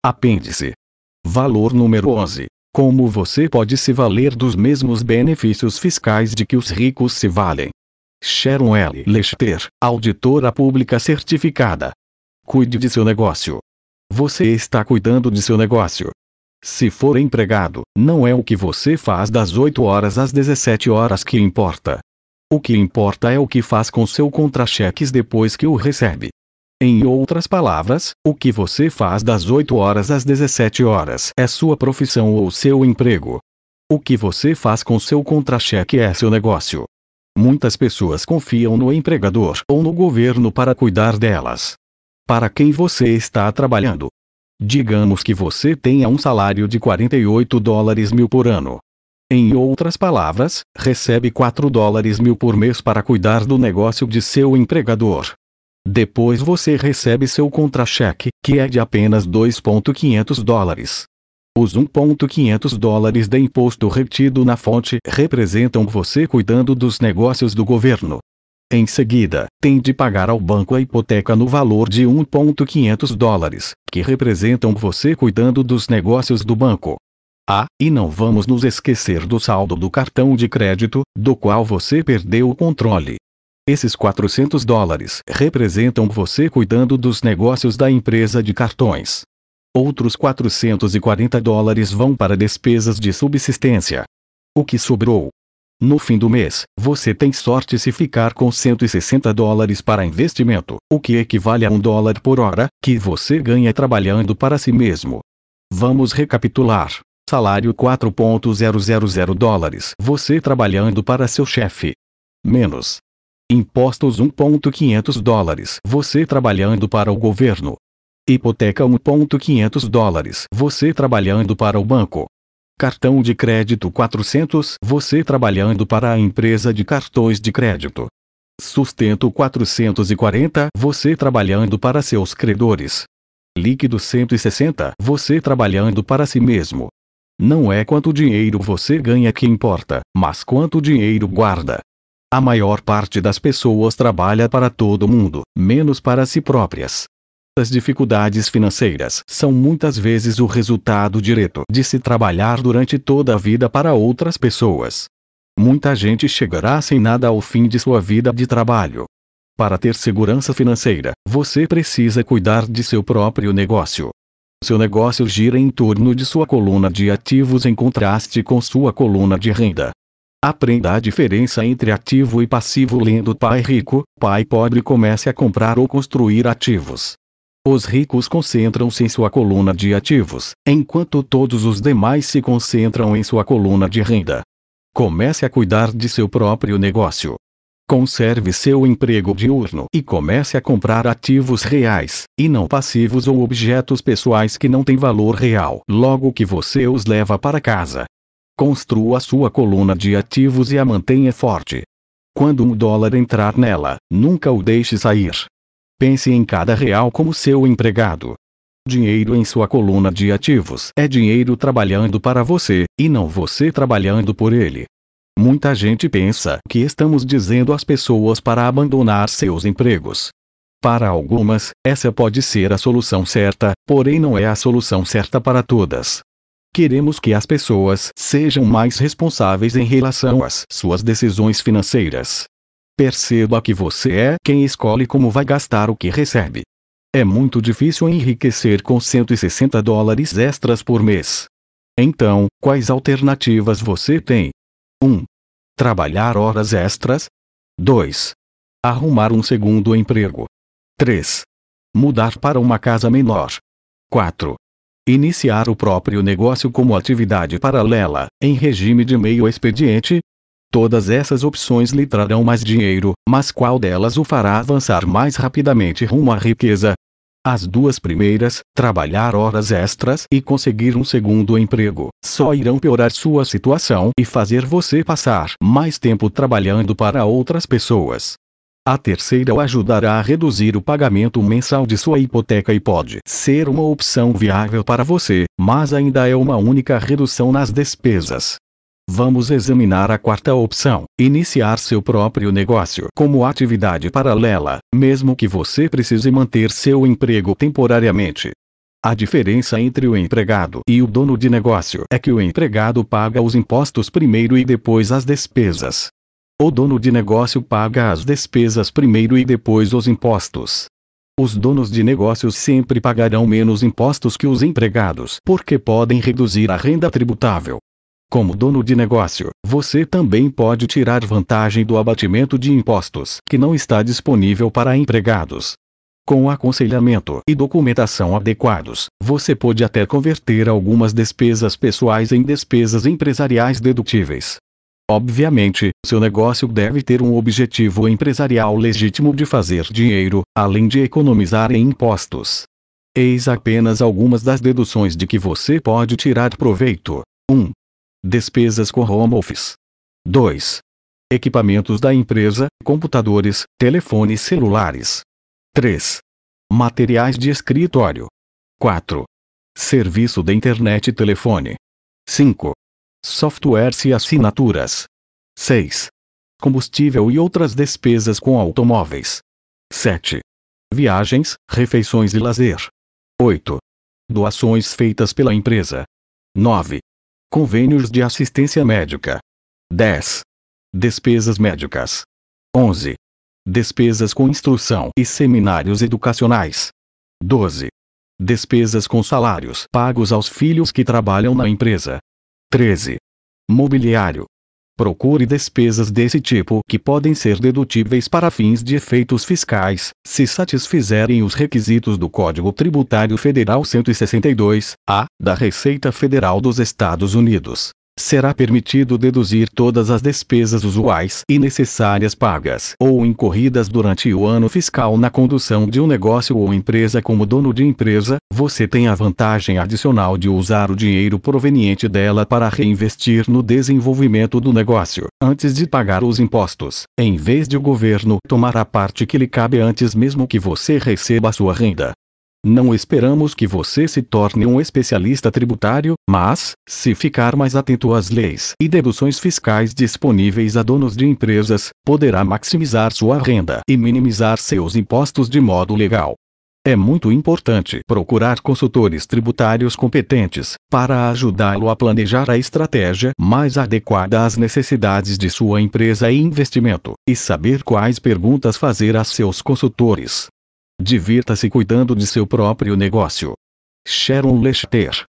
Apêndice. Valor número 11. Como você pode se valer dos mesmos benefícios fiscais de que os ricos se valem? Sharon L. Lechter, auditora pública certificada. Cuide de seu negócio. Você está cuidando de seu negócio. Se for empregado, não é o que você faz das 8 horas às 17 horas que importa. O que importa é o que faz com seu contra-cheques depois que o recebe. Em outras palavras, o que você faz das 8 horas às 17 horas é sua profissão ou seu emprego. O que você faz com seu contra-cheque é seu negócio. Muitas pessoas confiam no empregador ou no governo para cuidar delas. Para quem você está trabalhando? Digamos que você tenha um salário de 48 dólares mil por ano. Em outras palavras, recebe 4 dólares mil por mês para cuidar do negócio de seu empregador. Depois você recebe seu contra-cheque, que é de apenas 2.500 dólares. Os 1.500 dólares de imposto retido na fonte representam você cuidando dos negócios do governo. Em seguida, tem de pagar ao banco a hipoteca no valor de 1.500 dólares, que representam você cuidando dos negócios do banco. Ah, e não vamos nos esquecer do saldo do cartão de crédito, do qual você perdeu o controle. Esses 400 dólares representam você cuidando dos negócios da empresa de cartões. Outros 440 dólares vão para despesas de subsistência. O que sobrou, no fim do mês, você tem sorte se ficar com 160 dólares para investimento, o que equivale a um dólar por hora, que você ganha trabalhando para si mesmo. Vamos recapitular. Salário 4.000 dólares. Você trabalhando para seu chefe. Menos. Impostos 1.500 dólares. Você trabalhando para o governo. Hipoteca 1.500 dólares. Você trabalhando para o banco. Cartão de crédito 400, você trabalhando para a empresa de cartões de crédito. Sustento 440, você trabalhando para seus credores. Líquido 160, você trabalhando para si mesmo. Não é quanto dinheiro você ganha que importa, mas quanto dinheiro guarda. A maior parte das pessoas trabalha para todo mundo, menos para si próprias. As dificuldades financeiras são muitas vezes o resultado direto de se trabalhar durante toda a vida para outras pessoas. Muita gente chegará sem nada ao fim de sua vida de trabalho. Para ter segurança financeira, você precisa cuidar de seu próprio negócio. Seu negócio gira em torno de sua coluna de ativos em contraste com sua coluna de renda. Aprenda a diferença entre ativo e passivo lendo Pai Rico, Pai Pobre comece a comprar ou construir ativos. Os ricos concentram-se em sua coluna de ativos, enquanto todos os demais se concentram em sua coluna de renda. Comece a cuidar de seu próprio negócio. Conserve seu emprego diurno e comece a comprar ativos reais, e não passivos ou objetos pessoais que não têm valor real, logo que você os leva para casa. Construa sua coluna de ativos e a mantenha forte. Quando um dólar entrar nela, nunca o deixe sair. Pense em cada real como seu empregado. Dinheiro em sua coluna de ativos é dinheiro trabalhando para você, e não você trabalhando por ele. Muita gente pensa que estamos dizendo às pessoas para abandonar seus empregos. Para algumas, essa pode ser a solução certa, porém não é a solução certa para todas. Queremos que as pessoas sejam mais responsáveis em relação às suas decisões financeiras. Perceba que você é quem escolhe como vai gastar o que recebe. É muito difícil enriquecer com 160 dólares extras por mês. Então, quais alternativas você tem? 1. Trabalhar horas extras. 2. Arrumar um segundo emprego. 3. Mudar para uma casa menor. 4. Iniciar o próprio negócio como atividade paralela, em regime de meio expediente, Todas essas opções lhe trarão mais dinheiro, mas qual delas o fará avançar mais rapidamente rumo à riqueza? As duas primeiras, trabalhar horas extras e conseguir um segundo emprego, só irão piorar sua situação e fazer você passar mais tempo trabalhando para outras pessoas. A terceira o ajudará a reduzir o pagamento mensal de sua hipoteca e pode ser uma opção viável para você, mas ainda é uma única redução nas despesas. Vamos examinar a quarta opção: iniciar seu próprio negócio como atividade paralela, mesmo que você precise manter seu emprego temporariamente. A diferença entre o empregado e o dono de negócio é que o empregado paga os impostos primeiro e depois as despesas. O dono de negócio paga as despesas primeiro e depois os impostos. Os donos de negócios sempre pagarão menos impostos que os empregados, porque podem reduzir a renda tributável. Como dono de negócio, você também pode tirar vantagem do abatimento de impostos, que não está disponível para empregados. Com aconselhamento e documentação adequados, você pode até converter algumas despesas pessoais em despesas empresariais dedutíveis. Obviamente, seu negócio deve ter um objetivo empresarial legítimo de fazer dinheiro, além de economizar em impostos. Eis apenas algumas das deduções de que você pode tirar proveito. 1. Despesas com home office. 2. Equipamentos da empresa, computadores, telefones celulares. 3. Materiais de escritório. 4. Serviço de internet e telefone. 5. Softwares e assinaturas. 6. Combustível e outras despesas com automóveis. 7. Viagens, refeições e lazer. 8. Doações feitas pela empresa. 9. Convênios de assistência médica. 10. Despesas médicas. 11. Despesas com instrução e seminários educacionais. 12. Despesas com salários pagos aos filhos que trabalham na empresa. 13. Mobiliário. Procure despesas desse tipo que podem ser dedutíveis para fins de efeitos fiscais, se satisfizerem os requisitos do Código Tributário Federal 162-A, da Receita Federal dos Estados Unidos será permitido deduzir todas as despesas usuais e necessárias pagas ou incorridas durante o ano fiscal na condução de um negócio ou empresa como dono de empresa, você tem a vantagem adicional de usar o dinheiro proveniente dela para reinvestir no desenvolvimento do negócio, antes de pagar os impostos, em vez de o governo tomar a parte que lhe cabe antes mesmo que você receba sua renda. Não esperamos que você se torne um especialista tributário, mas, se ficar mais atento às leis e deduções fiscais disponíveis a donos de empresas, poderá maximizar sua renda e minimizar seus impostos de modo legal. É muito importante procurar consultores tributários competentes para ajudá-lo a planejar a estratégia mais adequada às necessidades de sua empresa e investimento, e saber quais perguntas fazer a seus consultores. Divirta-se cuidando de seu próprio negócio. Sharon Lechter